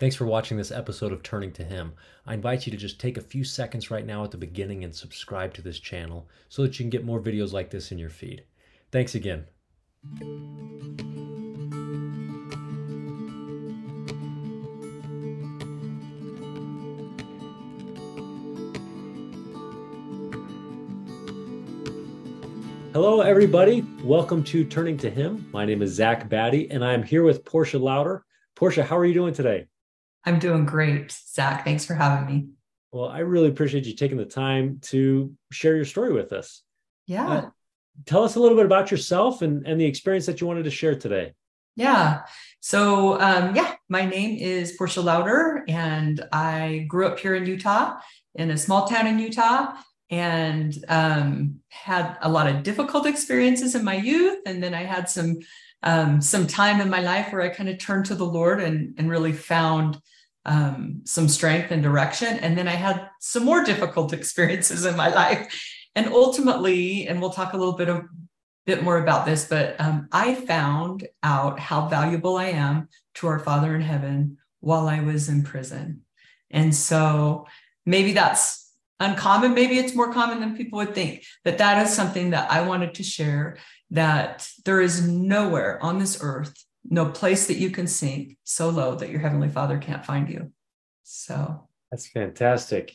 Thanks for watching this episode of Turning to Him. I invite you to just take a few seconds right now at the beginning and subscribe to this channel so that you can get more videos like this in your feed. Thanks again. Hello, everybody. Welcome to Turning to Him. My name is Zach Batty, and I'm here with Portia Louder. Portia, how are you doing today? I'm doing great, Zach. Thanks for having me. Well, I really appreciate you taking the time to share your story with us. Yeah. Uh, tell us a little bit about yourself and, and the experience that you wanted to share today. Yeah. So, um, yeah, my name is Portia Louder, and I grew up here in Utah, in a small town in Utah and um, had a lot of difficult experiences in my youth. And then I had some um, some time in my life where I kind of turned to the Lord and, and really found um, some strength and direction. And then I had some more difficult experiences in my life. And ultimately, and we'll talk a little bit of bit more about this, but um, I found out how valuable I am to our Father in heaven while I was in prison. And so maybe that's uncommon. Maybe it's more common than people would think. But that is something that I wanted to share that there is nowhere on this earth, no place that you can sink so low that your heavenly father can't find you. So that's fantastic.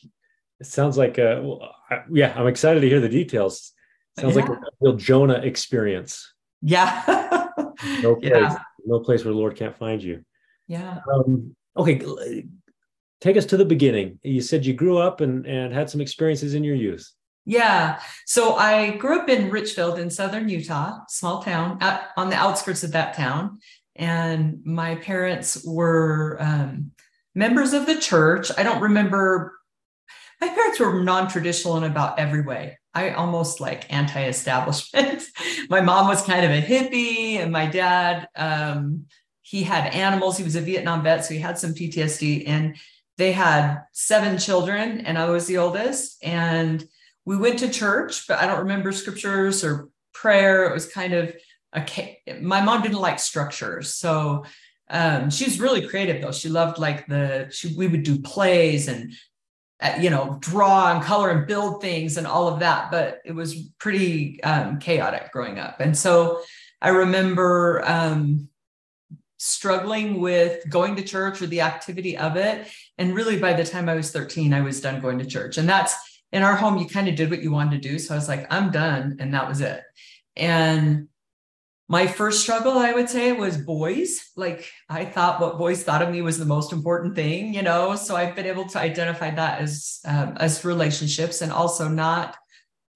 It sounds like a, well, yeah, I'm excited to hear the details. Sounds yeah. like a real Jonah experience. Yeah. no place, yeah. no place where the Lord can't find you. Yeah. Um, okay, take us to the beginning. You said you grew up and, and had some experiences in your youth. Yeah. So I grew up in Richfield in southern Utah, small town at, on the outskirts of that town. And my parents were um, members of the church. I don't remember, my parents were non traditional in about every way. I almost like anti establishment. my mom was kind of a hippie, and my dad, um, he had animals. He was a Vietnam vet, so he had some PTSD. And they had seven children and I was the oldest. And we went to church, but I don't remember scriptures or prayer. It was kind of a, my mom didn't like structures. So um, she was really creative though. She loved like the, she, we would do plays and, uh, you know, draw and color and build things and all of that. But it was pretty um, chaotic growing up. And so I remember, um, struggling with going to church or the activity of it. And really, by the time I was 13, I was done going to church. And that's in our home, you kind of did what you wanted to do. So I was like, I'm done. And that was it. And my first struggle, I would say, was boys. Like I thought what boys thought of me was the most important thing, you know. So I've been able to identify that as um, as relationships, and also not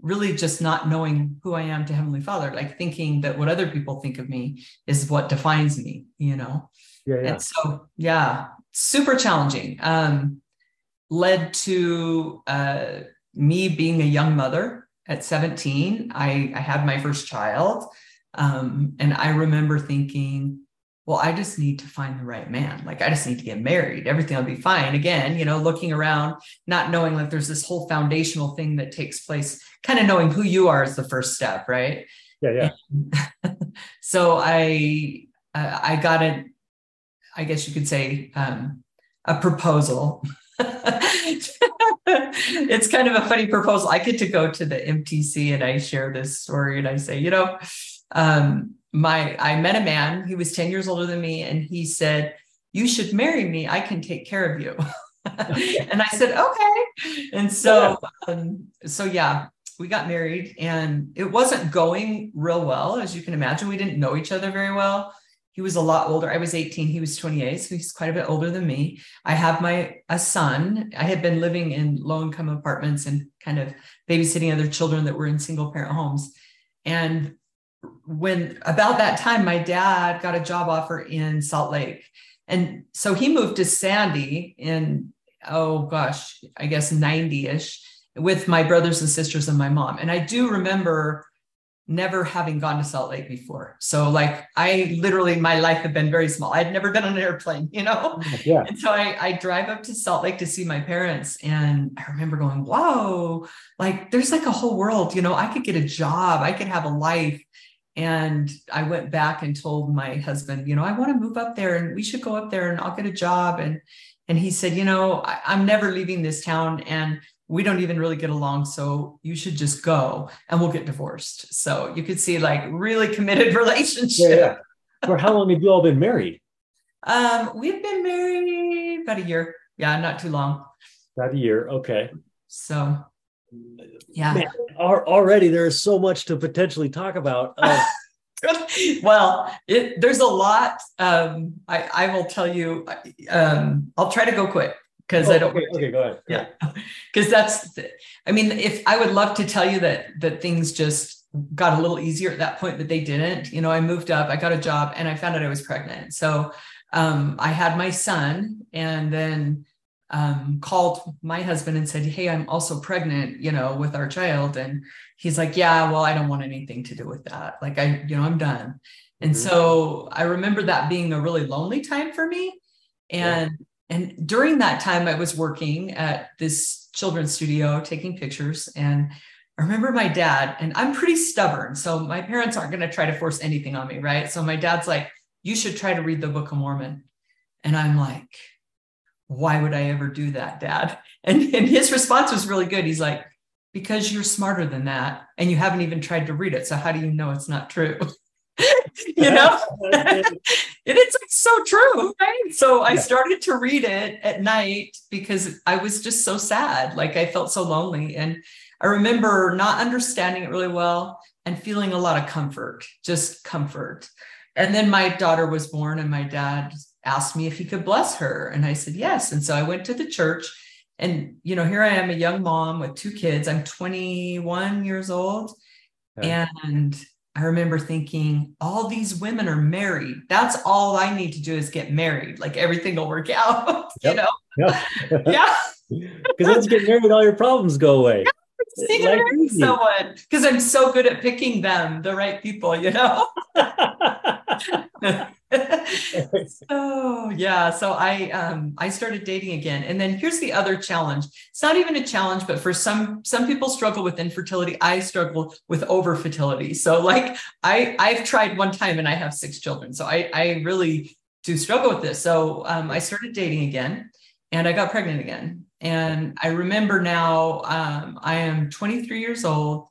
really just not knowing who I am to Heavenly Father, like thinking that what other people think of me is what defines me, you know? Yeah. yeah. And so, yeah, super challenging. Um, led to uh, me being a young mother at 17. I, I had my first child. Um, and I remember thinking, well, I just need to find the right man. Like, I just need to get married. Everything will be fine. Again, you know, looking around, not knowing like there's this whole foundational thing that takes place, kind of knowing who you are is the first step, right? Yeah, yeah. so I, uh, I got a, I guess you could say, um, a proposal. it's kind of a funny proposal. I get to go to the MTC and I share this story and I say, you know, um, my I met a man, he was 10 years older than me, and he said, You should marry me, I can take care of you. and I said, Okay. And so um, so yeah, we got married and it wasn't going real well, as you can imagine. We didn't know each other very well. He was a lot older. I was 18, he was 28, so he's quite a bit older than me. I have my a son. I had been living in low income apartments and kind of babysitting other children that were in single parent homes. And when about that time, my dad got a job offer in Salt Lake. And so he moved to Sandy in, oh gosh, I guess 90 ish with my brothers and sisters and my mom. And I do remember never having gone to Salt Lake before. So like I literally my life had been very small. I'd never been on an airplane, you know? Yeah. And so I, I drive up to Salt Lake to see my parents. And I remember going, whoa, like there's like a whole world, you know, I could get a job, I could have a life And I went back and told my husband, you know, I want to move up there and we should go up there and I'll get a job. And and he said, you know, I, I'm never leaving this town and we don't even really get along. So you should just go and we'll get divorced. So you could see like really committed relationship. Yeah, yeah. For how long have you all been married? Um, we've been married about a year. Yeah, not too long. About a year. Okay. So yeah. Man, already there is so much to potentially talk about. Uh, well, it, there's a lot. Um, I, I will tell you. Um, I'll try to go quick because oh, I don't. Okay, okay, go ahead. Yeah, because that's. I mean, if I would love to tell you that that things just got a little easier at that point, but they didn't. You know, I moved up, I got a job, and I found out I was pregnant. So um, I had my son, and then um, called my husband and said, Hey, I'm also pregnant, you know, with our child. And he's like, Yeah, well, I don't want anything to do with that. Like, I, you know, I'm done. And mm-hmm. so I remember that being a really lonely time for me. And yeah. and during that time, I was working at this children's studio taking pictures. And I remember my dad, and I'm pretty stubborn. So my parents aren't going to try to force anything on me, right? So my dad's like, You should try to read the Book of Mormon. And I'm like, why would I ever do that, dad? And, and his response was really good. He's like, because you're smarter than that and you haven't even tried to read it. So how do you know it's not true? you know, and it's so true. Right? So I started to read it at night because I was just so sad. Like I felt so lonely. And I remember not understanding it really well and feeling a lot of comfort, just comfort. And then my daughter was born, and my dad asked me if he could bless her. And I said, yes. And so I went to the church. And, you know, here I am, a young mom with two kids. I'm 21 years old. And I remember thinking, all these women are married. That's all I need to do is get married. Like everything will work out, yep. you know? Yep. yeah. Because once you get married, all your problems go away. Yeah, like someone because I'm so good at picking them, the right people, you know. oh yeah so i um i started dating again. And then here's the other challenge. It's not even a challenge but for some some people struggle with infertility. I struggle with over fertility so like i i've tried one time and i have six children. So i i really do struggle with this. So um, i started dating again and i got pregnant again. And i remember now um, i am 23 years old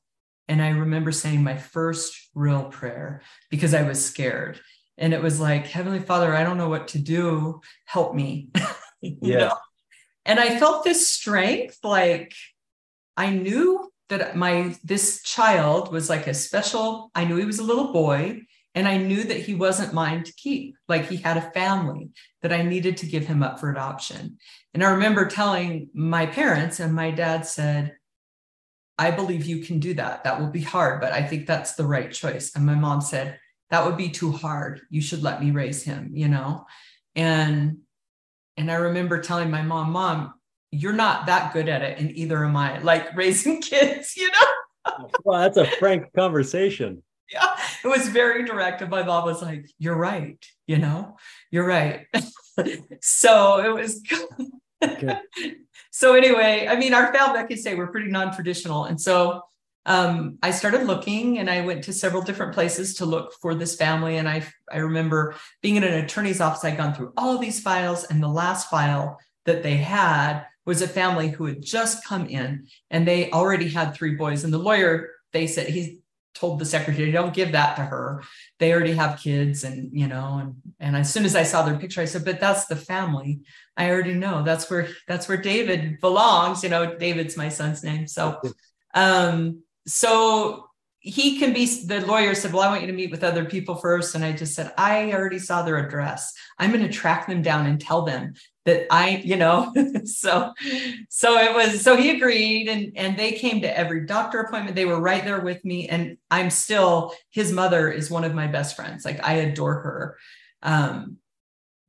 and I remember saying my first real prayer because I was scared. And it was like, Heavenly Father, I don't know what to do. Help me. yeah. Know? And I felt this strength. Like I knew that my this child was like a special, I knew he was a little boy. And I knew that he wasn't mine to keep. Like he had a family that I needed to give him up for adoption. And I remember telling my parents, and my dad said, I believe you can do that. That will be hard, but I think that's the right choice. And my mom said, That would be too hard. You should let me raise him, you know? And and I remember telling my mom, Mom, you're not that good at it, and either am I, like raising kids, you know? well, that's a frank conversation. Yeah, it was very direct. And my mom was like, You're right, you know, you're right. so it was okay so anyway, I mean, our family, I can say we're pretty non-traditional. And so um, I started looking and I went to several different places to look for this family. And I, I remember being in an attorney's office, I'd gone through all of these files, and the last file that they had was a family who had just come in and they already had three boys. And the lawyer, they said, he told the secretary, don't give that to her. They already have kids. And, you know, and, and as soon as I saw their picture, I said, but that's the family. I already know that's where that's where David belongs. You know, David's my son's name. So um, so he can be the lawyer said, Well, I want you to meet with other people first. And I just said, I already saw their address. I'm going to track them down and tell them that I, you know, so so it was so he agreed and and they came to every doctor appointment. They were right there with me. And I'm still his mother is one of my best friends. Like I adore her. Um,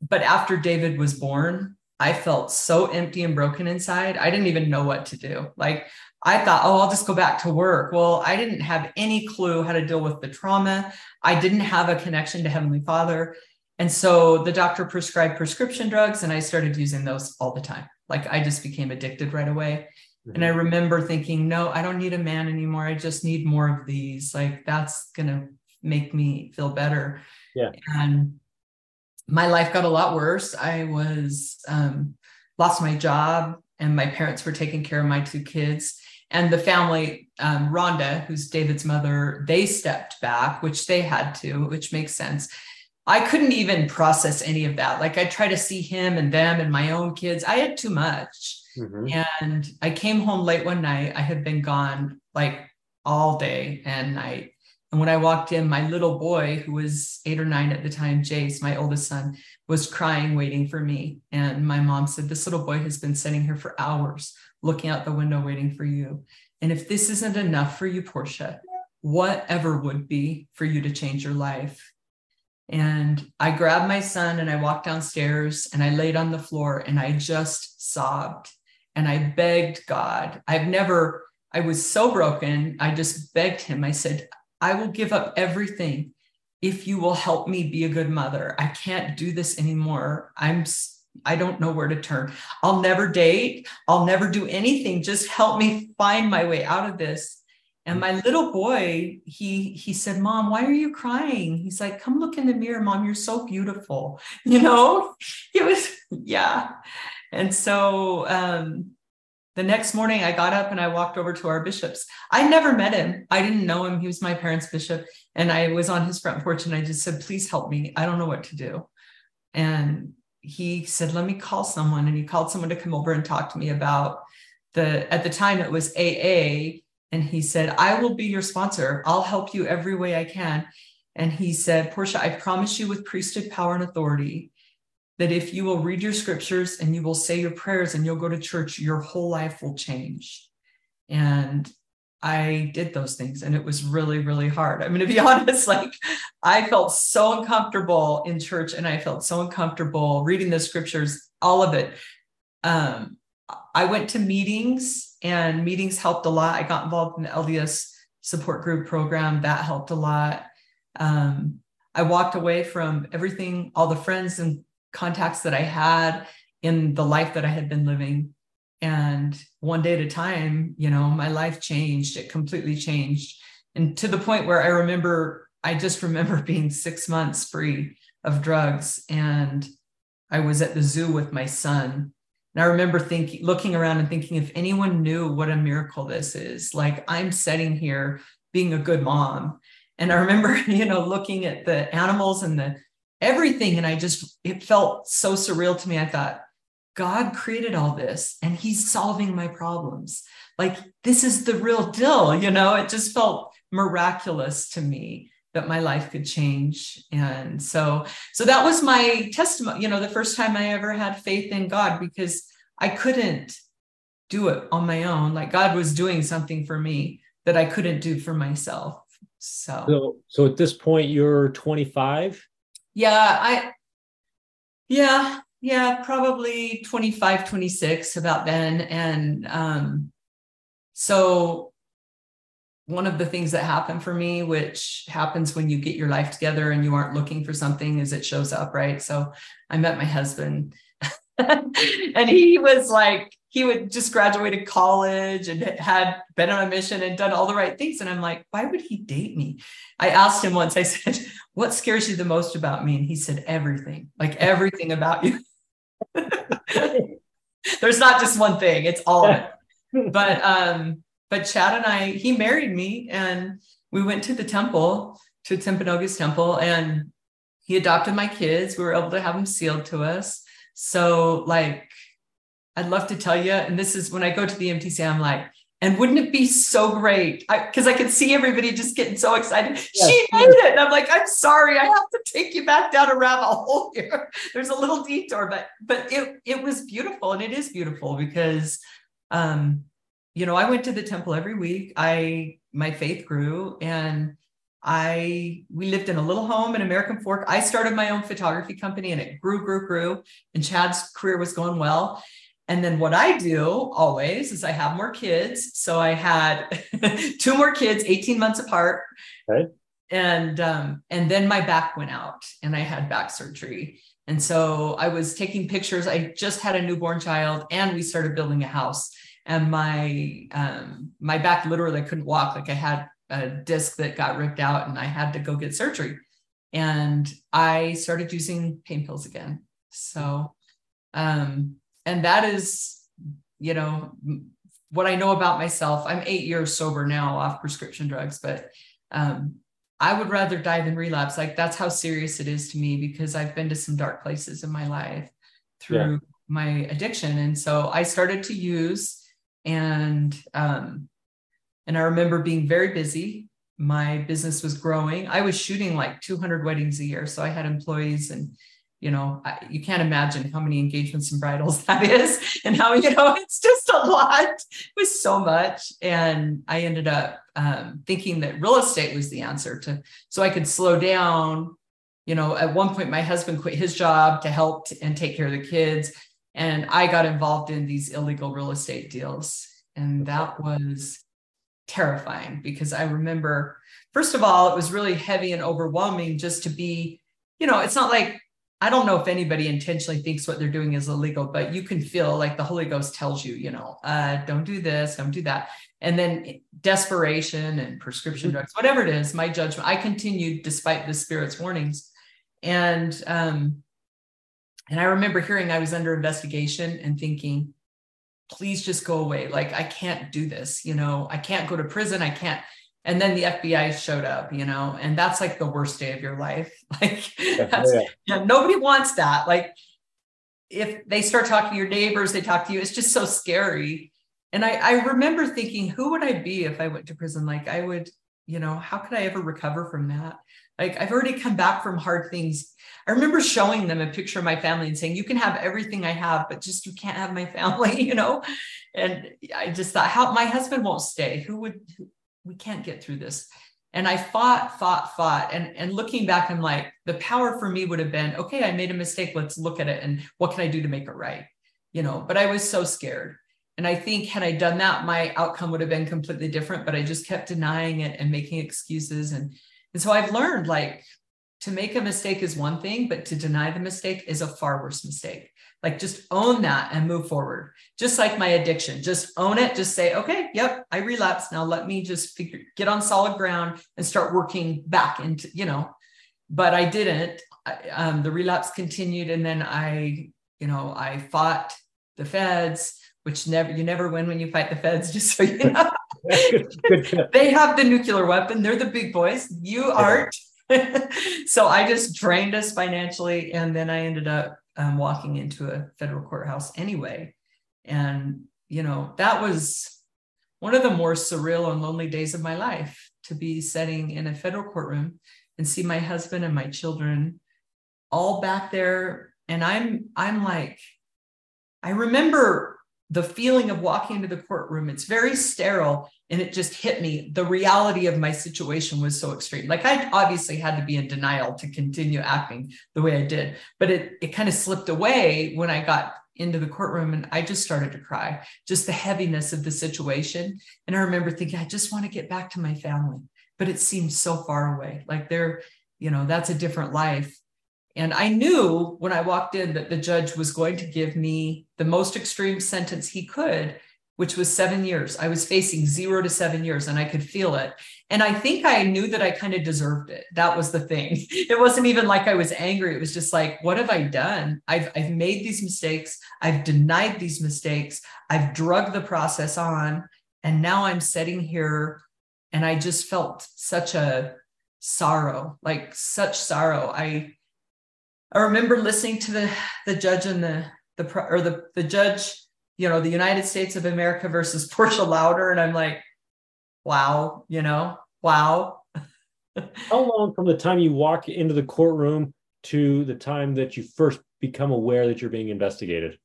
but after David was born, I felt so empty and broken inside. I didn't even know what to do. Like I thought, oh, I'll just go back to work. Well, I didn't have any clue how to deal with the trauma. I didn't have a connection to Heavenly Father. And so the doctor prescribed prescription drugs, and I started using those all the time. Like I just became addicted right away. Mm-hmm. And I remember thinking, no, I don't need a man anymore. I just need more of these. Like that's going to make me feel better. Yeah. And my life got a lot worse. I was um, lost my job, and my parents were taking care of my two kids. And the family, um, Rhonda, who's David's mother, they stepped back, which they had to, which makes sense. I couldn't even process any of that. Like I try to see him and them and my own kids. I had too much. Mm-hmm. And I came home late one night. I had been gone like all day and night. And when I walked in, my little boy, who was eight or nine at the time, Jace, my oldest son, was crying, waiting for me. And my mom said, This little boy has been sitting here for hours, looking out the window, waiting for you. And if this isn't enough for you, Portia, whatever would be for you to change your life? And I grabbed my son and I walked downstairs and I laid on the floor and I just sobbed and I begged God. I've never, I was so broken. I just begged him. I said, I will give up everything if you will help me be a good mother. I can't do this anymore. I'm I don't know where to turn. I'll never date. I'll never do anything. Just help me find my way out of this. And my little boy, he he said, "Mom, why are you crying?" He's like, "Come look in the mirror, Mom. You're so beautiful." You know, it was yeah. And so um, the next morning, I got up and I walked over to our bishops. I never met him. I didn't know him. He was my parents' bishop. And I was on his front porch and I just said, Please help me. I don't know what to do. And he said, Let me call someone. And he called someone to come over and talk to me about the, at the time, it was AA. And he said, I will be your sponsor. I'll help you every way I can. And he said, Portia, I promise you with priesthood power and authority that if you will read your scriptures and you will say your prayers and you'll go to church, your whole life will change. And I did those things and it was really, really hard. I'm going to be honest, like I felt so uncomfortable in church and I felt so uncomfortable reading the scriptures, all of it. Um, I went to meetings and meetings helped a lot. I got involved in the LDS support group program, that helped a lot. Um, I walked away from everything, all the friends and contacts that I had in the life that I had been living. And one day at a time, you know, my life changed. It completely changed. And to the point where I remember, I just remember being six months free of drugs. And I was at the zoo with my son. And I remember thinking, looking around and thinking, if anyone knew what a miracle this is, like I'm sitting here being a good mom. And I remember, you know, looking at the animals and the everything. And I just, it felt so surreal to me. I thought, God created all this and he's solving my problems. Like, this is the real deal. You know, it just felt miraculous to me that my life could change. And so so that was my testimony you know the first time i ever had faith in god because i couldn't do it on my own. Like god was doing something for me that i couldn't do for myself. So. So, so at this point you're 25 yeah, I, yeah, yeah, probably 25, 26 about then. And um, so one of the things that happened for me, which happens when you get your life together and you aren't looking for something, is it shows up, right? So I met my husband and he was like, he would just graduated college and had been on a mission and done all the right things. And I'm like, why would he date me? I asked him once, I said, what scares you the most about me? And he said, everything, like everything about you. There's not just one thing, it's all of it. But um, but Chad and I, he married me and we went to the temple, to Timpanogos temple, and he adopted my kids. We were able to have them sealed to us. So like I'd love to tell you. And this is when I go to the MTC, I'm like, and wouldn't it be so great? Because I, I, could see everybody just getting so excited. Yes, she made it. And I'm like, I'm sorry, I have to take you back down a rabbit hole here. There's a little detour, but but it it was beautiful, and it is beautiful because um, you know, I went to the temple every week. I my faith grew and I we lived in a little home in American Fork. I started my own photography company and it grew, grew, grew. And Chad's career was going well. And then what I do always is I have more kids. So I had two more kids, 18 months apart. Right. And um, and then my back went out and I had back surgery. And so I was taking pictures. I just had a newborn child and we started building a house. And my um, my back literally couldn't walk. Like I had a disc that got ripped out and I had to go get surgery. And I started using pain pills again. So, um, and that is, you know, what I know about myself. I'm eight years sober now off prescription drugs, but um, I would rather die than relapse. Like that's how serious it is to me because I've been to some dark places in my life through yeah. my addiction. And so I started to use and um, and I remember being very busy. My business was growing. I was shooting like 200 weddings a year. So I had employees and you know, you can't imagine how many engagements and bridals that is, and how you know it's just a lot. It was so much, and I ended up um, thinking that real estate was the answer to, so I could slow down. You know, at one point, my husband quit his job to help t- and take care of the kids, and I got involved in these illegal real estate deals, and that was terrifying because I remember, first of all, it was really heavy and overwhelming just to be, you know, it's not like I don't know if anybody intentionally thinks what they're doing is illegal, but you can feel like the Holy Ghost tells you, you know, uh, don't do this, don't do that. And then desperation and prescription mm-hmm. drugs, whatever it is, my judgment, I continued despite the Spirit's warnings. And um, and I remember hearing I was under investigation and thinking, please just go away. Like I can't do this, you know, I can't go to prison. I can't and then the FBI showed up, you know, and that's like the worst day of your life. Like yeah, nobody wants that. Like if they start talking to your neighbors, they talk to you, it's just so scary. And I, I remember thinking, who would I be if I went to prison? Like I would, you know, how could I ever recover from that? Like I've already come back from hard things. I remember showing them a picture of my family and saying, you can have everything I have, but just you can't have my family, you know? And I just thought, how my husband won't stay. Who would we can't get through this. And I fought, fought, fought. And, and looking back, I'm like, the power for me would have been, okay, I made a mistake. Let's look at it and what can I do to make it right? You know, but I was so scared. And I think had I done that, my outcome would have been completely different. But I just kept denying it and making excuses. And, and so I've learned like to make a mistake is one thing, but to deny the mistake is a far worse mistake. Like just own that and move forward. Just like my addiction, just own it. Just say, okay, yep, I relapsed. Now let me just figure, get on solid ground and start working back into, you know. But I didn't. I, um, the relapse continued, and then I, you know, I fought the feds, which never you never win when you fight the feds. Just so you know, they have the nuclear weapon. They're the big boys. You aren't. so I just drained us financially, and then I ended up um, walking into a federal courthouse anyway. And, you know, that was one of the more surreal and lonely days of my life to be sitting in a federal courtroom and see my husband and my children all back there. And I'm, I'm like, I remember the feeling of walking into the courtroom. It's very sterile and it just hit me. The reality of my situation was so extreme. Like i obviously had to be in denial to continue acting the way i did but it it kind of slipped away when i got into the courtroom and i just started to cry. Just the heaviness of the situation. And i remember thinking i just want to get back to my family but it seemed so far away. Like they're you know that's a different life and I knew when I walked in that the judge was going to give me the most extreme sentence he could which was seven years. I was facing zero to seven years and I could feel it. And I think I knew that I kind of deserved it. That was the thing. It wasn't even like I was angry. It was just like, what have I done? I've, I've made these mistakes. I've denied these mistakes. I've drugged the process on. And now I'm sitting here and I just felt such a sorrow, like such sorrow. I, I remember listening to the, the judge and the, the, or the, the judge you know, the United States of America versus Portia Louder. And I'm like, wow, you know, wow. How long from the time you walk into the courtroom to the time that you first become aware that you're being investigated?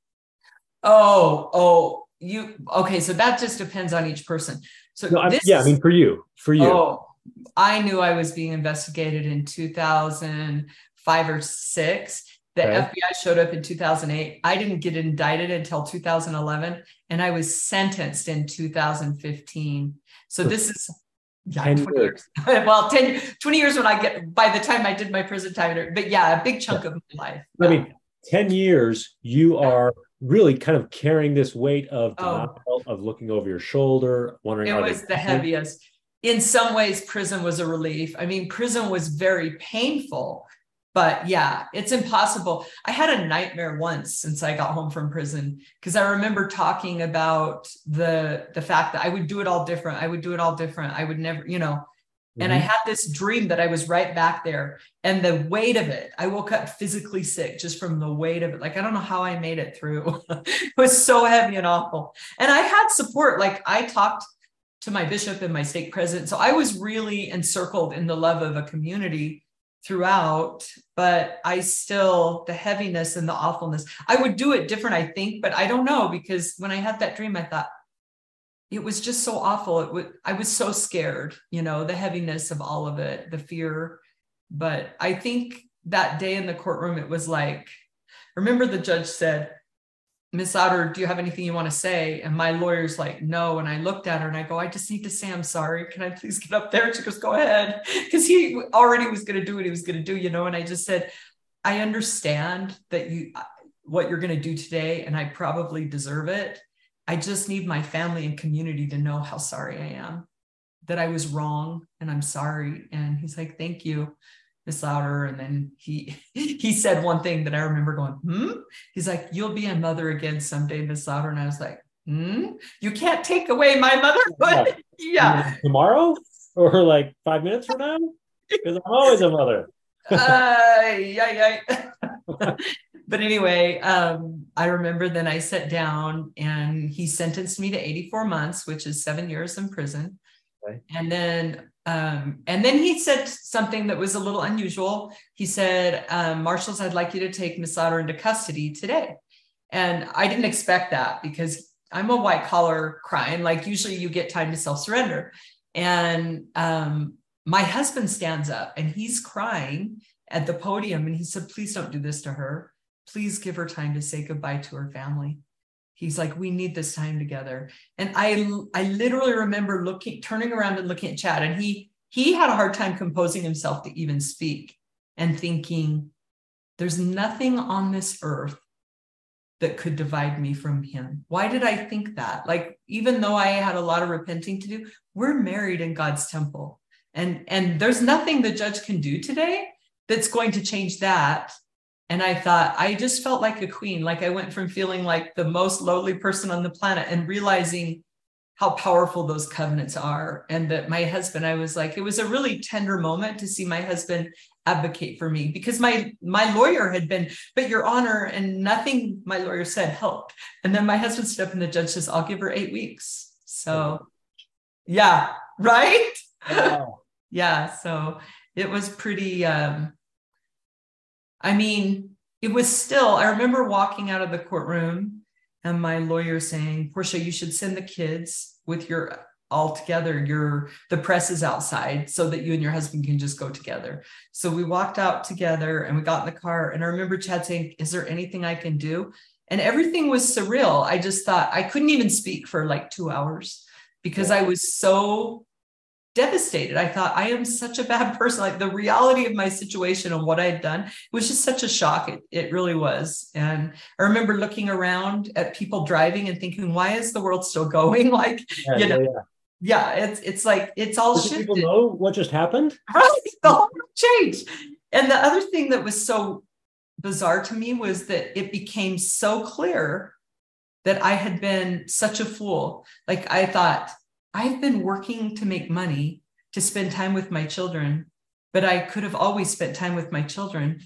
Oh, oh, you okay. So that just depends on each person. So no, this, yeah, I mean for you, for you. Oh, I knew I was being investigated in 2005 or six. The. FBI showed up in 2008. I didn't get indicted until 2011, and I was sentenced in 2015. So this is yeah, 10 20 years. years. well, 10, 20 years when I get by the time I did my prison time. But yeah, a big chunk yeah. of my life. I mean, 10 years, you are really kind of carrying this weight of denial, oh. of looking over your shoulder, wondering. It was the heaviest. in some ways, prison was a relief. I mean, prison was very painful, but yeah, it's impossible. I had a nightmare once since I got home from prison because I remember talking about the the fact that I would do it all different. I would do it all different. I would never, you know. Mm-hmm. And I mm-hmm. had this dream that I was right back there, and the weight of it, I woke up physically sick just from the weight of it. Like I don't know how I made it through. it was so heavy and awful. And I had support. Like I talked to my bishop and my stake president. So I was really encircled in the love of a community throughout, but I still, the heaviness and the awfulness, I would do it different, I think, but I don't know because when I had that dream, I thought, it was just so awful. It would, I was so scared, you know, the heaviness of all of it, the fear. But I think that day in the courtroom, it was like, remember the judge said, Miss Louder, do you have anything you want to say? And my lawyer's like, no. And I looked at her and I go, I just need to say, I'm sorry. Can I please get up there? She goes, go ahead. Because he already was going to do what he was going to do, you know? And I just said, I understand that you, uh, what you're going to do today, and I probably deserve it. I just need my family and community to know how sorry I am, that I was wrong and I'm sorry. And he's like, thank you. Miss Louder. And then he he said one thing that I remember going, hmm? He's like, You'll be a mother again someday, Miss Louder. And I was like, hmm? You can't take away my motherhood. yeah. Tomorrow or like five minutes from now? Because I'm always a mother. uh, yeah, yeah. but anyway, um, I remember then I sat down and he sentenced me to 84 months, which is seven years in prison. And then um, and then he said something that was a little unusual. He said, um, Marshals, I'd like you to take Miss Louder into custody today. And I didn't expect that because I'm a white collar crime. Like usually you get time to self surrender. And um, my husband stands up and he's crying at the podium and he said, Please don't do this to her. Please give her time to say goodbye to her family he's like we need this time together. And i i literally remember looking turning around and looking at chad and he he had a hard time composing himself to even speak and thinking there's nothing on this earth that could divide me from him. Why did i think that? Like even though i had a lot of repenting to do we're married in god's temple. And and there's nothing the judge can do today that's going to change that and I thought, I just felt like a queen. Like I went from feeling like the most lowly person on the planet and realizing how powerful those covenants are. And that my husband, I was like, it was a really tender moment to see my husband advocate for me because my my lawyer had been, but your honor, and nothing my lawyer said helped. And then my husband stood up and the judge says, I'll give her eight weeks. So yeah, right? Wow. yeah. So it was pretty um I mean, it was still, I remember walking out of the courtroom and my lawyer saying, Portia, you should send the kids with your all together. Your the press is outside so that you and your husband can just go together. So we walked out together and we got in the car. And I remember Chad saying, Is there anything I can do? And everything was surreal. I just thought I couldn't even speak for like two hours because yeah. I was so devastated. I thought, I am such a bad person. Like the reality of my situation and what I'd done was just such a shock. It, it really was. And I remember looking around at people driving and thinking, why is the world still going? Like, yeah, you know, yeah, yeah. it's it's like it's all shifted. People know what just happened. Right. The whole changed. And the other thing that was so bizarre to me was that it became so clear that I had been such a fool. Like I thought, I've been working to make money to spend time with my children, but I could have always spent time with my children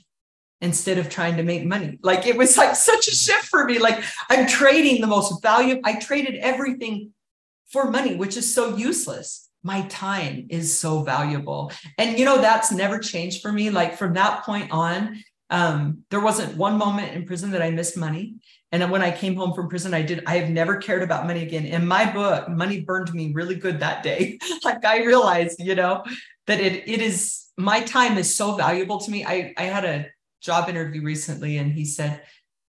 instead of trying to make money. Like it was like such a shift for me. Like I'm trading the most valuable, I traded everything for money, which is so useless. My time is so valuable. And you know, that's never changed for me. Like from that point on, um, there wasn't one moment in prison that I missed money. And when I came home from prison, I did, I have never cared about money again. In my book, money burned me really good that day. like I realized, you know, that it it is my time is so valuable to me. I, I had a job interview recently and he said,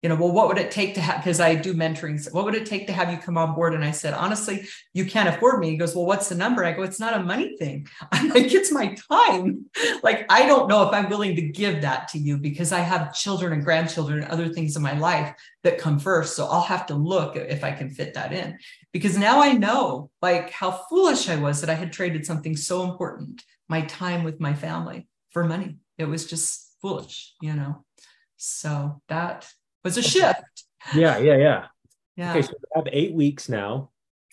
you know, well, what would it take to have, because I do mentoring, so what would it take to have you come on board? And I said, honestly, you can't afford me. He goes, well, what's the number? I go, it's not a money thing. I'm like, it's my time. Like, I don't know if I'm willing to give that to you because I have children and grandchildren and other things in my life that come first. So I'll have to look if I can fit that in because now I know like how foolish I was that I had traded something so important, my time with my family for money. It was just foolish, you know? So that was a shift. Yeah, yeah, yeah. Yeah. Okay, so we have eight weeks now.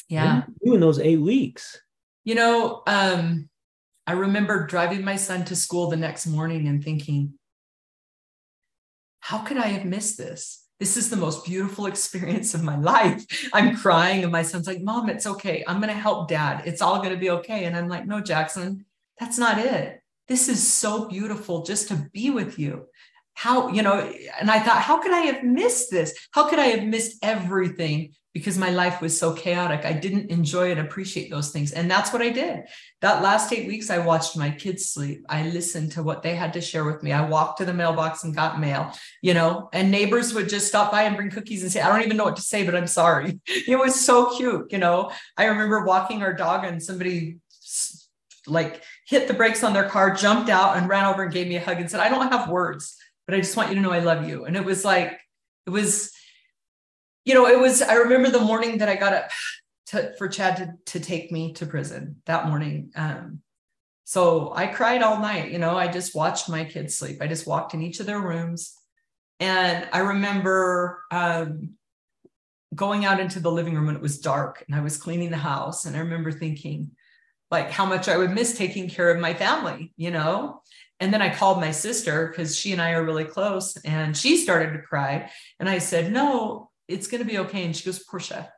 Yeah. What in those eight weeks? You know, um, I remember driving my son to school the next morning and thinking, how could I have missed this? This is the most beautiful experience of my life. I'm crying, and my son's like, Mom, it's okay. I'm going to help dad. It's all going to be okay. And I'm like, No, Jackson, that's not it. This is so beautiful just to be with you how you know and i thought how could i have missed this how could i have missed everything because my life was so chaotic. I didn't enjoy and appreciate those things. And that's what i did. That last eight weeks i watched my kids sleep. I listened to what they had to share with me. I walked to the mailbox and got mail you know? And neighbors would just stop by and bring cookies and say i don't even know what to say but i'm sorry. It was so cute you know? I remember walking our dog and somebody like hit the brakes on their car jumped out and ran over and gave me a hug and said i don't have words but I just want you to know I love you. And it was like, it was, you know, it was, I remember the morning that I got up to, for Chad to, to take me to prison that morning. Um, so I cried all night, you know, I just watched my kids sleep. I just walked in each of their rooms. And I remember um, going out into the living room when it was dark and I was cleaning the house. And I remember thinking, like, how much I would miss taking care of my family, you know? And then I called my sister because she and I are really close and she started to cry. And I said, No, it's going to be okay. And she goes, Portia.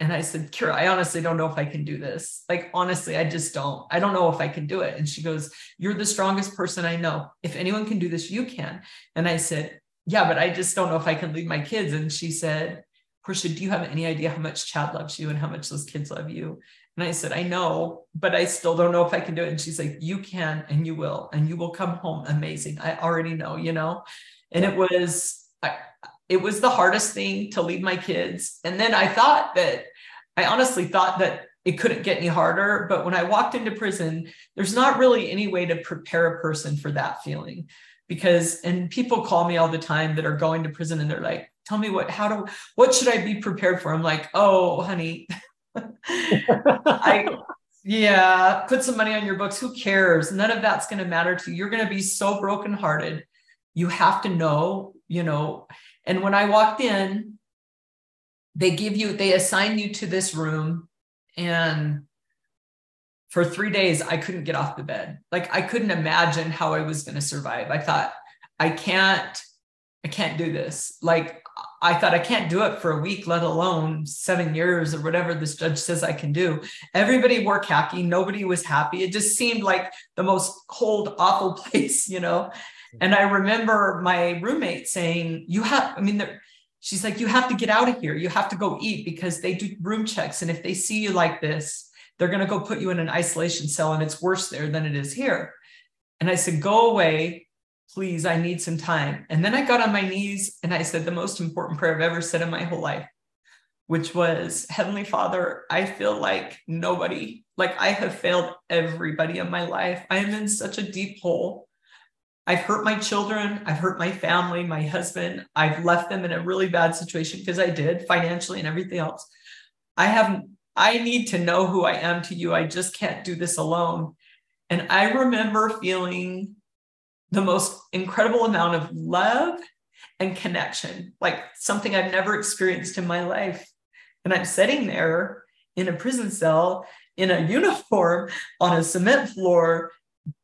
And I said, Kira, I honestly don't know if I can do this. Like, honestly, I just don't. I don't know if I can do it. And she goes, You're the strongest person I know. If anyone can do this, you can. And I said, Yeah, but I just don't know if I can leave my kids. And she said, Portia, do you have any idea how much Chad loves you and how much those kids love you? And I said, I know, but I still don't know if I can do it. And she's like, You can and you will, and you will come home amazing. I already know, you know. And it was, I, it was the hardest thing to leave my kids. And then I thought that, I honestly thought that it couldn't get any harder. But when I walked into prison, there's not really any way to prepare a person for that feeling because, and people call me all the time that are going to prison and they're like, tell me what, how do, what should I be prepared for? I'm like, oh, honey, I, yeah, put some money on your books. Who cares? None of that's going to matter to you. You're going to be so brokenhearted. You have to know, you know. And when I walked in, they give you, they assign you to this room. And for three days, I couldn't get off the bed. Like I couldn't imagine how I was going to survive. I thought, I can't, I can't do this. Like I thought I can't do it for a week, let alone seven years or whatever this judge says I can do. Everybody wore khaki. Nobody was happy. It just seemed like the most cold, awful place, you know? And I remember my roommate saying, You have, I mean, she's like, You have to get out of here. You have to go eat because they do room checks. And if they see you like this, they're going to go put you in an isolation cell and it's worse there than it is here. And I said, Go away please, I need some time. And then I got on my knees and I said the most important prayer I've ever said in my whole life, which was Heavenly Father, I feel like nobody, like I have failed everybody in my life. I am in such a deep hole. I've hurt my children. I've hurt my family, my husband. I've left them in a really bad situation because I did financially and everything else. I have, I need to know who I am to you. I just can't do this alone. And I remember feeling the most incredible amount of love and connection, like something I've never experienced in my life. And I'm sitting there in a prison cell in a uniform on a cement floor,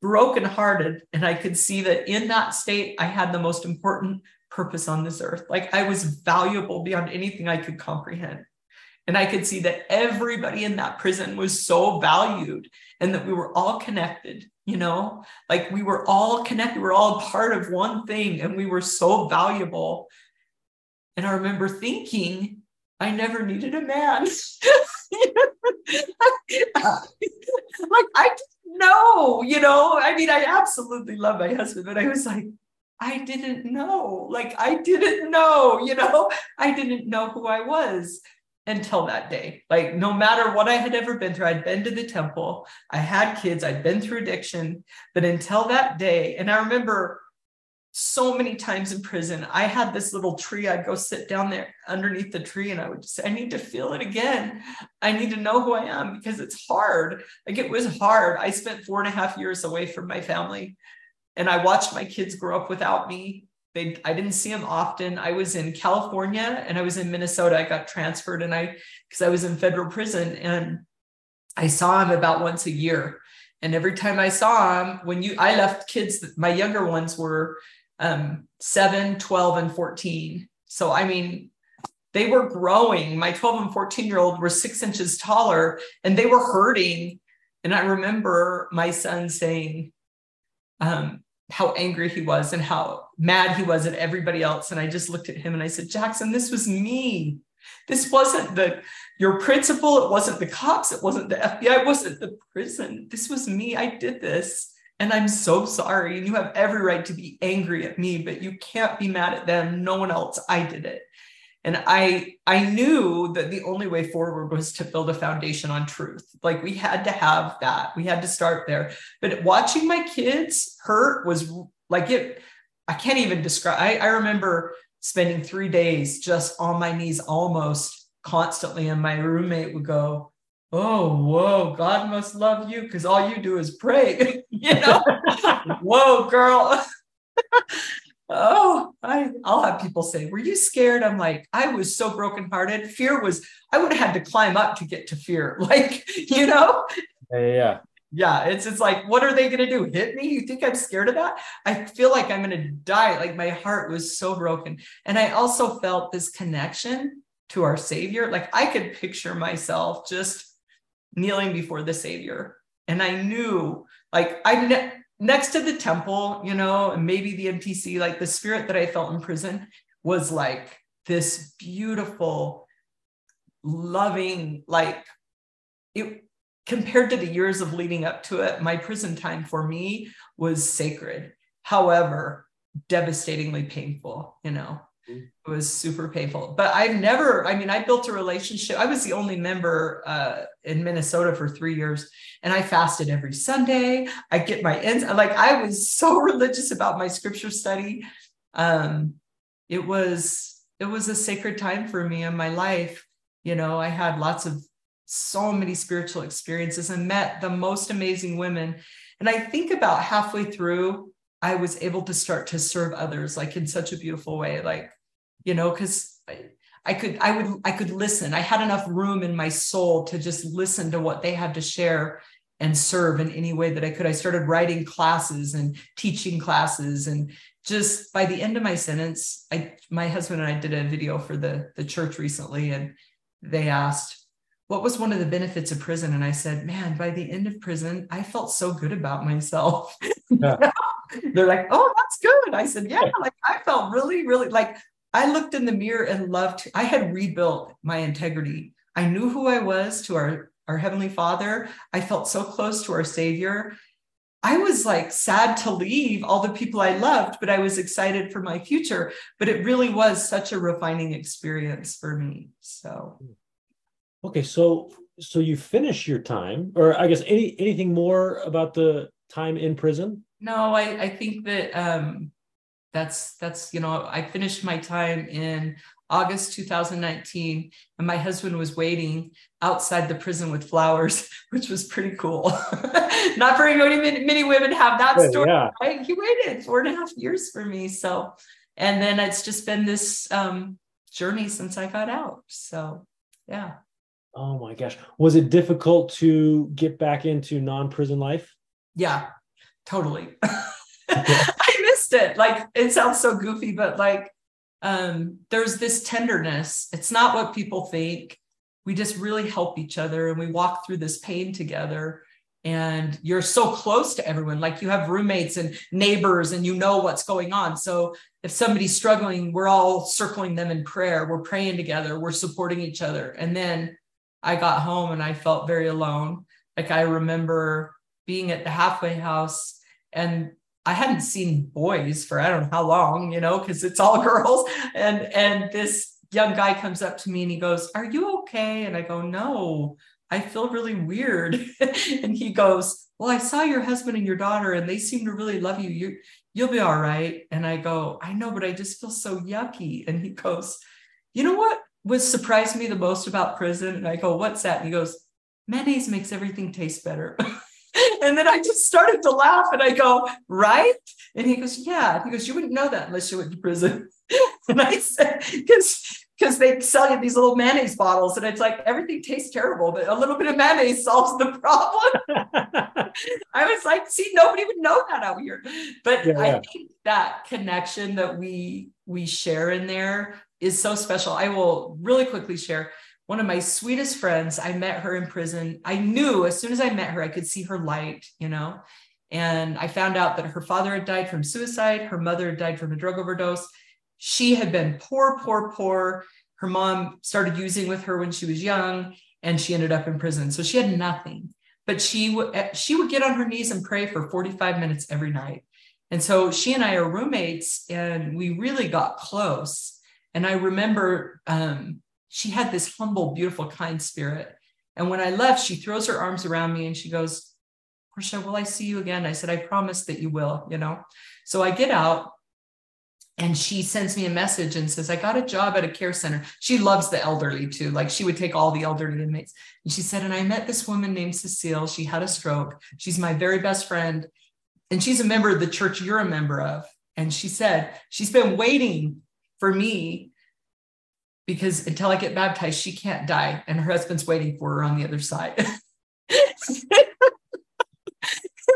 brokenhearted. And I could see that in that state, I had the most important purpose on this earth. Like I was valuable beyond anything I could comprehend. And I could see that everybody in that prison was so valued and that we were all connected you know like we were all connected we were all part of one thing and we were so valuable and i remember thinking i never needed a man like i know you know? I mean i absolutely love my husband but i was like I didn't know. Like I didn't know, you know, I didn't know who I was until that day. Like no matter what I had ever been through, I'd been to the temple, I had kids, I'd been through addiction, but until that day, and I remember so many times in prison, I had this little tree. I'd go sit down there underneath the tree and I would just say, I need to feel it again. I need to know who I am because it's hard. Like it was hard. I spent four and a half years away from my family and I watched my kids grow up without me. They, I didn't see them often. I was in California and I was in Minnesota. I got transferred and I, because I was in federal prison and I saw him about once a year. And every time I saw him, when you, I left kids, my younger ones were um, 7, 12, and 14. So, I mean, they were growing. My 12 and 14 year old were six inches taller and they were hurting. And I remember my son saying um, how angry he was and how mad he was at everybody else. And I just looked at him and I said, Jackson, this was me. This wasn't the your principal, it wasn't the cops, it wasn't the FBI, it wasn't the prison. This was me. I did this. And I'm so sorry. And you have every right to be angry at me, but you can't be mad at them. No one else. I did it. And I I knew that the only way forward was to build a foundation on truth. Like we had to have that. We had to start there. But watching my kids hurt was like it, I can't even describe. I, I remember spending three days just on my knees almost constantly. And my roommate would go, oh whoa god must love you because all you do is pray you know? Whoa girl. Oh I, i'll have people say were you scared? I'm like i was so brokenhearted. Fear was i would have had to climb up to get to fear like you know? Yeah yeah it's it's like what are they going to do hit me? You think i'm scared of that? I feel like i'm going to die like my heart was so broken. And i also felt this connection to our savior. Like i could picture myself just kneeling before the Savior. And I knew, like, I ne- next to the temple, you know, and maybe the MTC, like the spirit that I felt in prison was like this beautiful, loving, like it compared to the years of leading up to it, my prison time for me was sacred. However, devastatingly painful, you know. It was super painful. But I've never, I mean, I built a relationship. I was the only member uh, in Minnesota for three years, and I fasted every Sunday. I get my ends, like, I was so religious about my scripture study. Um, it was, it was a sacred time for me in my life. You know, I had lots of so many spiritual experiences and met the most amazing women. And I think about halfway through, I was able to start to serve others like in such a beautiful way. Like you know, because I, I could, I would, I could listen. I had enough room in my soul to just listen to what they had to share and serve in any way that I could. I started writing classes and teaching classes and just by the end of my sentence, I my husband and I did a video for the the church recently and they asked what was one of the benefits of prison and I said, "Man, by the end of prison, I felt so good about myself." Yeah. They're like, "Oh, that's good." I said, "Yeah, like I felt really really like I looked in the mirror and loved, I had rebuilt my integrity. I knew who I was to our, our Heavenly Father. I felt so close to our Savior. I was like sad to leave all the people I loved, but I was excited for my future. But it really was such a refining experience for me. So, okay, so so you finish your time, or I guess any anything more about the time in prison? No, I I think that um, that's that's you know i finished my time in august 2019 and my husband was waiting outside the prison with flowers which was pretty cool. Not very many, many women have that story yeah. right? he waited four and a half years for me so and then it's just been this um, journey since i got out so yeah. Oh my gosh. Was it difficult to get back into non-prison life? Yeah totally. I missed it. Like it sounds so goofy, but like um, there's this tenderness. It's not what people think. We just really help each other and we walk through this pain together. And you're so close to everyone, like you have roommates and neighbors, and you know what's going on. So if somebody's struggling, we're all circling them in prayer. We're praying together. We're supporting each other. And then I got home and I felt very alone. Like I remember being at the halfway house and I hadn't seen boys for I don't know how long, you know, because it's all girls. And and this young guy comes up to me and he goes, Are you okay? And I go, No, I feel really weird. and he goes, Well, I saw your husband and your daughter, and they seem to really love you. You you'll be all right. And I go, I know, but I just feel so yucky. And he goes, You know what was surprised me the most about prison? And I go, What's that? And he goes, Mayonnaise makes everything taste better. And then I just started to laugh and I go, right? And he goes, yeah. He goes, you wouldn't know that unless you went to prison. and I said, because because they sell you these little mayonnaise bottles and it's like everything tastes terrible, but a little bit of mayonnaise solves the problem. I was like, see, nobody would know that out here. But yeah, I think that connection that we we share in there is so special. I will really quickly share one of my sweetest friends. I met her in prison. I knew as soon as I met her, I could see her light, you know. And I found out that her father had died from suicide, her mother had died from a drug overdose. She had been poor, poor, poor. Her mom started using with her when she was young, and she ended up in prison. So she had nothing. But she would eh, she would get on her knees and pray for 45 minutes every night. And so she and I are roommates, and we really got close. And I remember um, she had this humble, beautiful, kind spirit. And when I left, she throws her arms around me and she goes, Portia, will I see you again? I said, I promise that you will, you know. So I get out and she sends me a message and says, I got a job at a care center. She loves the elderly too. Like she would take all the elderly inmates. And she said, and I met this woman named Cecile. She had a stroke. She's my very best friend. And she's a member of the church you're a member of. And she said, she's been waiting for me because until I get baptized, she can't die. And her husband's waiting for her on the other side.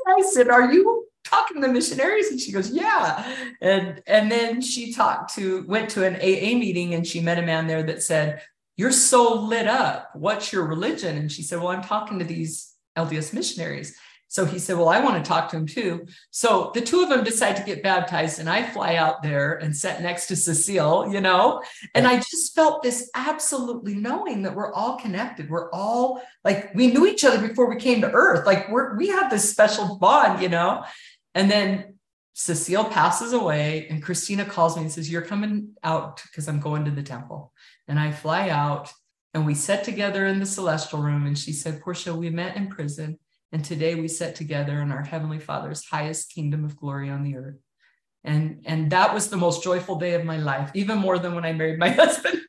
I said, Are you talking to missionaries? And she goes, Yeah. And and then she talked to went to an AA meeting and she met a man there that said, You're so lit up. What's your religion? And she said, Well, I'm talking to these LDS missionaries. So he said, Well, I want to talk to him too. So the two of them decide to get baptized, and I fly out there and sit next to Cecile, you know, and I just felt this absolutely knowing that we're all connected. We're all like, we knew each other before we came to earth. Like, we're, we have this special bond, you know. And then Cecile passes away, and Christina calls me and says, You're coming out because I'm going to the temple. And I fly out, and we sat together in the celestial room. And she said, Portia, we met in prison and today we sit together in our Heavenly Father's highest kingdom of glory on the earth. And, and that was the most joyful day of my life, even more than when I married my husband.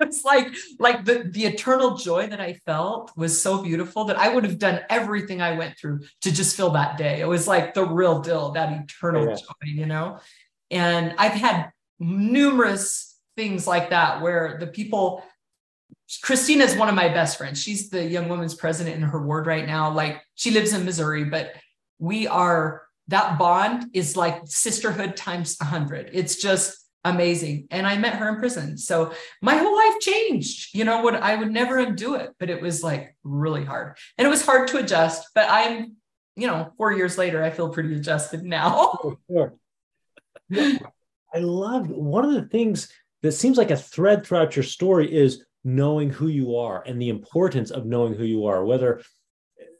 it's like like the, the eternal joy that I felt was so beautiful that I would have done everything I went through to just feel that day. It was like the real deal, that eternal yeah. joy, you know. And I've had numerous things like that where the people Christina is one of my best friends. She's the young women's president in her ward right now. Like she lives in Missouri, but we are that bond is like sisterhood times a hundred. It's just amazing. And I met her in prison. So my whole life changed. You know what? I would never undo it, but it was like really hard. And it was hard to adjust. But I'm, you know, four years later, I feel pretty adjusted now. I love one of the things that seems like a thread throughout your story is knowing who you are and the importance of knowing who you are whether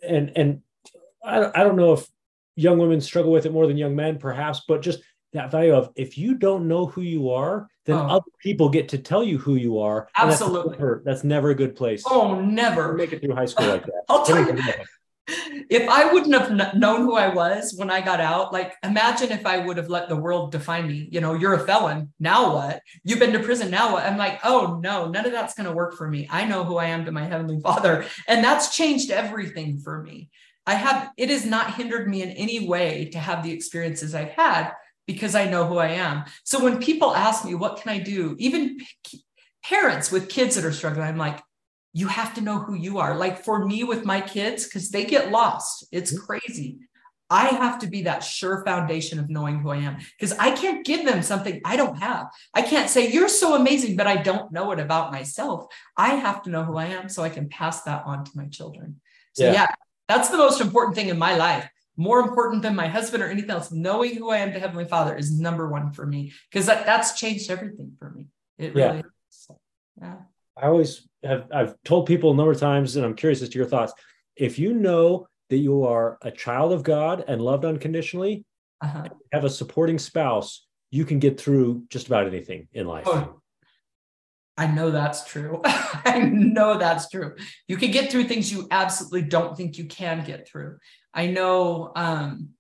and and I, I don't know if young women struggle with it more than young men perhaps but just that value of if you don't know who you are then oh. other people get to tell you who you are absolutely that's never, that's never, a good place oh never. make it through high school like that. I'll tell you, if I wouldn't have known who I was when I got out, like imagine if I would have let the world define me. You know, you're a felon. Now what? You've been to prison. Now what? I'm like, oh no, none of that's going to work for me. I know who I am to my heavenly Father, and that's changed everything for me. I have. It has not hindered me in any way to have the experiences I've had because I know who I am. So when people ask me, what can I do? Even parents with kids that are struggling, I'm like, you have to know who you are. Like for me with my kids, because they get lost, it's mm-hmm. crazy. I have to be that sure foundation of knowing who I am because I can't give them something I don't have. I can't say, You're so amazing, but I don't know it about myself. I have to know who I am so I can pass that on to my children. So, yeah, yeah that's the most important thing in my life. More important than my husband or anything else. Knowing who I am to Heavenly Father is number one for me because that, that's changed everything for me. It really yeah. So, yeah. I always have I've told people a number of times, and I'm curious as to your thoughts. If you know that you are a child of God and loved unconditionally, uh-huh. have a supporting spouse, you can get through just about anything in life. Oh, I know that's true. I know that's true. You can get through things you absolutely don't think you can get through. I know um,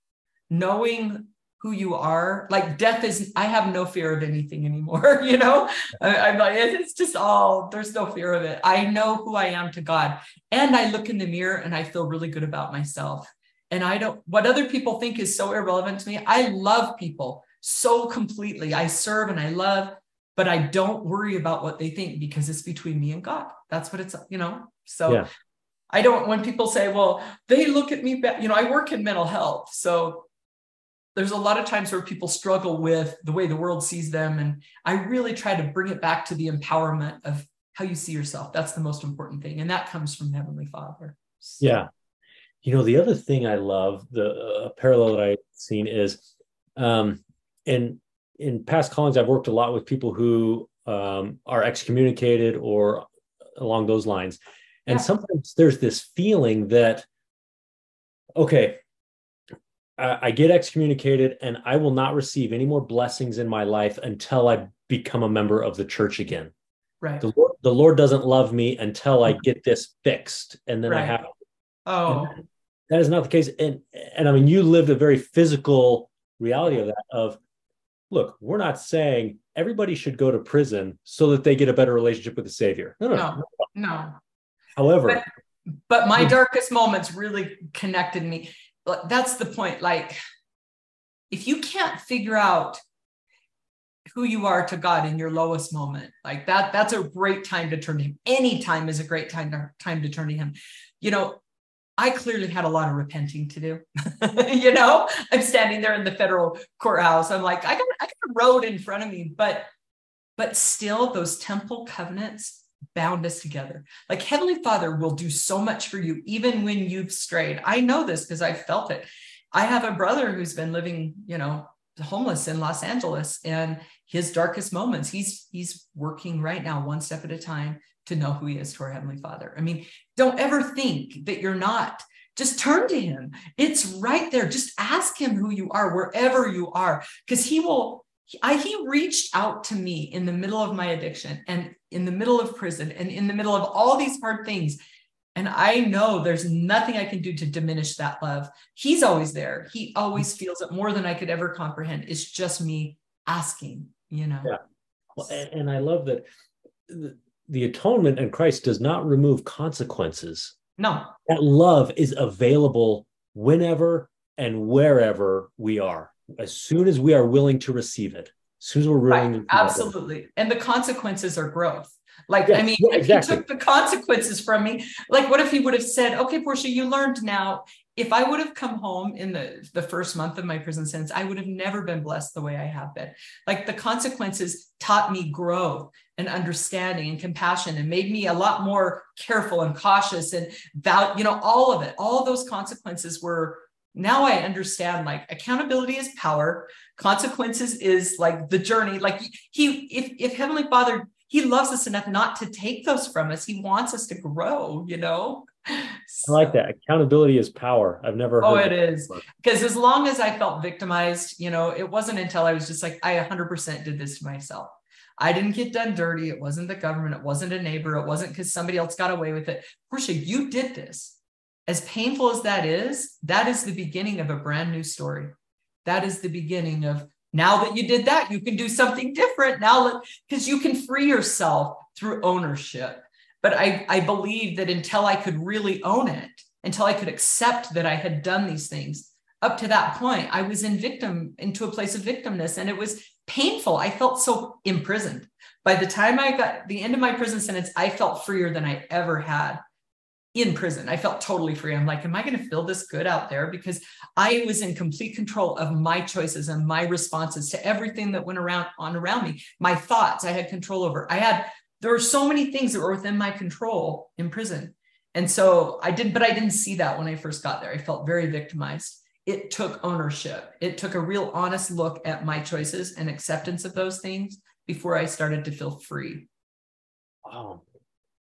knowing who you are, like death is, I have no fear of anything anymore. You know, I, am like, it's just all, there's no fear of it. I know who I am to God. And I look in the mirror and I feel really good about myself. And I don't, what other people think is so irrelevant to me. I love people so completely. I serve and I love, but I don't worry about what they think because it's between me and God. That's what it's, you know, so yeah. I don't, when people say, well, they look at me, you know, I work in mental health. So there's a lot of times where people struggle with the way the world sees them. And I really try to bring it back to the empowerment of how you see yourself. That's the most important thing. And that comes from Heavenly Father. So. Yeah. You know, the other thing I love, the uh, parallel that I've seen is, um, in in past callings, I've worked a lot with people who um, are excommunicated or along those lines, and yeah. sometimes there's this feeling that, okay, I, get excommunicated, and I will not receive any more blessings in my life until I become a member of the church again. Right. The Lord, the Lord doesn't love me until I mm-hmm. get this fixed, and then right. I have. Oh that is not the case and and i mean you lived a very physical reality of that of look we're not saying everybody should go to prison so that they get a better relationship with the savior no no no, no. however but, but my hmm. darkest moments really connected me that's the point like if you can't figure out who you are to God in your lowest moment. Like that, that's a great time to turn to him. Any time is a great time to time to turn to him. You know, I clearly had a lot of repenting to do. you know, I'm standing there in the federal courthouse. I'm like, I got, I got a road in front of me, but, but still, those temple covenants bound us together. Like Heavenly Father will do so much for you, even when you've strayed. I know this because I felt it. I have a brother who's been living, you know, homeless in Los Angeles, and his darkest moments, he's he's working right now, one step at a time to know who he is to our Heavenly Father. I mean, don't ever think that you're not. Just turn to him. It's right there. Just ask him who you are wherever you are, because he will. I, he reached out to me in the middle of my addiction and in the middle of prison and in the middle of all these hard things. And I know there's nothing I can do to diminish that love. He's always there. He always feels it more than I could ever comprehend. It's just me asking, you know. Yeah. Well, and, and I love that the atonement in Christ does not remove consequences. No. That love is available whenever and wherever we are, as soon as we are willing to receive it. Soon as we're right. Absolutely. And the consequences are growth. Like, yeah, I mean, yeah, if exactly. he took the consequences from me, like, what if he would have said, okay, Portia, you learned now. If I would have come home in the, the first month of my prison sentence, I would have never been blessed the way I have been. Like, the consequences taught me growth and understanding and compassion and made me a lot more careful and cautious and that, you know, all of it, all of those consequences were now I understand like accountability is power, consequences is like the journey. Like he, if if Heavenly Father he loves us enough not to take those from us. He wants us to grow, you know? So, I like that. Accountability is power. I've never Oh, it is. Because as long as I felt victimized, you know, it wasn't until I was just like, I 100% did this to myself. I didn't get done dirty. It wasn't the government. It wasn't a neighbor. It wasn't because somebody else got away with it. Portia, you did this. As painful as that is, that is the beginning of a brand new story. That is the beginning of now that you did that, you can do something different now because you can free yourself through ownership. But I, I believe that until I could really own it, until I could accept that I had done these things, up to that point, I was in victim into a place of victimness and it was painful. I felt so imprisoned. By the time I got the end of my prison sentence, I felt freer than I ever had in prison. I felt totally free. I'm like, am I going to feel this good out there? Because I was in complete control of my choices and my responses to everything that went around on around me. My thoughts, I had control over. I had, there were so many things that were within my control in prison. And so I did, but I didn't see that when I first got there. I felt very victimized. It took ownership. It took a real honest look at my choices and acceptance of those things before I started to feel free. Wow.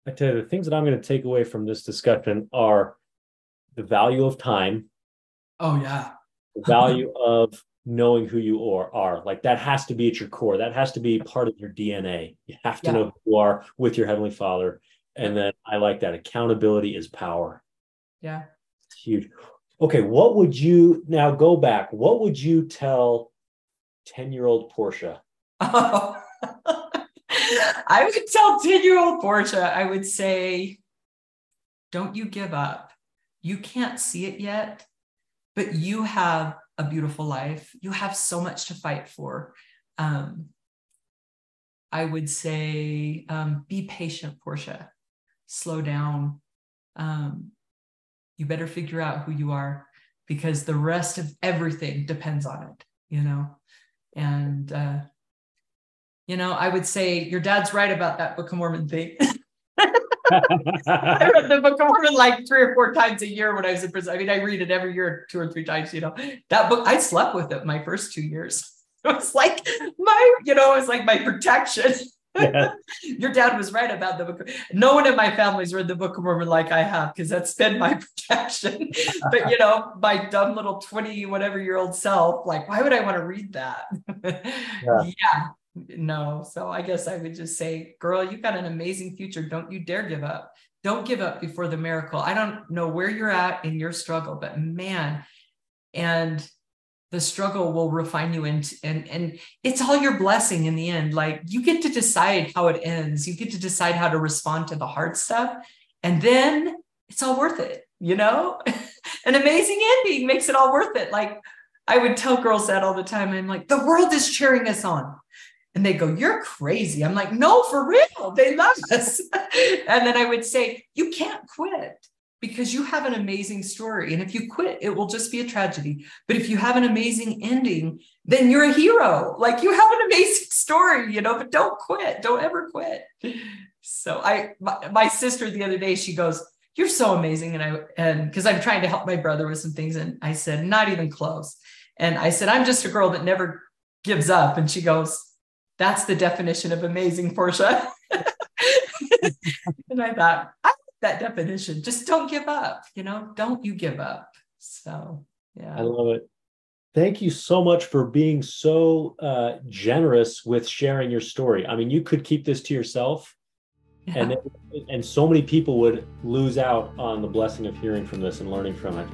I tell you, the things that I'm going to take away from this discussion are the value of time. Oh, yeah. the value of knowing who you are, are. Like that has to be at your core. That has to be part of your DNA. You have to Yeah. know who you are with your heavenly Father. And then I like that accountability is power. Yeah. It's huge. Okay, what would you now go back? What would you tell 10-year-old Portia? Oh. I would tell 10 year old Portia, I would say, don't you give up. You can't see it yet, but you have a beautiful life. You have so much to fight for. Um, I would say, um, be patient, Portia. Slow down. Um, you better figure out who you are because the rest of everything depends on it, you know? And, uh, you know, I would say your dad's right about that Book of Mormon thing. I read the Book of Mormon like three or four times a year when I was in prison. I mean, I read it every year, two or three times. You know, that book I slept with it my first two years. It was like my, you know, it was like my protection. Yeah. Your dad was right about the book. No one in my family's read the Book of Mormon like I have because that's been my protection. but you know, my dumb little 20 whatever year old self, like, why would I want to read that? yeah. No. So I guess I would just say, girl, you've got an amazing future. Don't you dare give up. Don't give up before the miracle. I don't know where you're at in your struggle, but man, and the struggle will refine you into and and it's all your blessing in the end like you get to decide how it ends you get to decide how to respond to the hard stuff and then it's all worth it you know an amazing ending makes it all worth it like i would tell girls that all the time i'm like the world is cheering us on and they go you're crazy i'm like no for real they love us and then i would say you can't quit because you have an amazing story. And if you quit, it will just be a tragedy. But if you have an amazing ending, then you're a hero. Like you have an amazing story, you know, but don't quit. Don't ever quit. So I, my, my sister the other day, she goes, you're so amazing. And I, and because I'm trying to help my brother with some things. And I said, not even close. And I said, I'm just a girl that never gives up. And she goes, that's the definition of amazing, Portia. and I thought, I like that definition. Just don't give up, you know, don't you give up. So, yeah. I love it. Thank you so much for being so uh, generous with sharing your story. I mean, you could keep this to yourself, Yeah. and and so many people would lose out on the blessing of hearing from this and learning from it.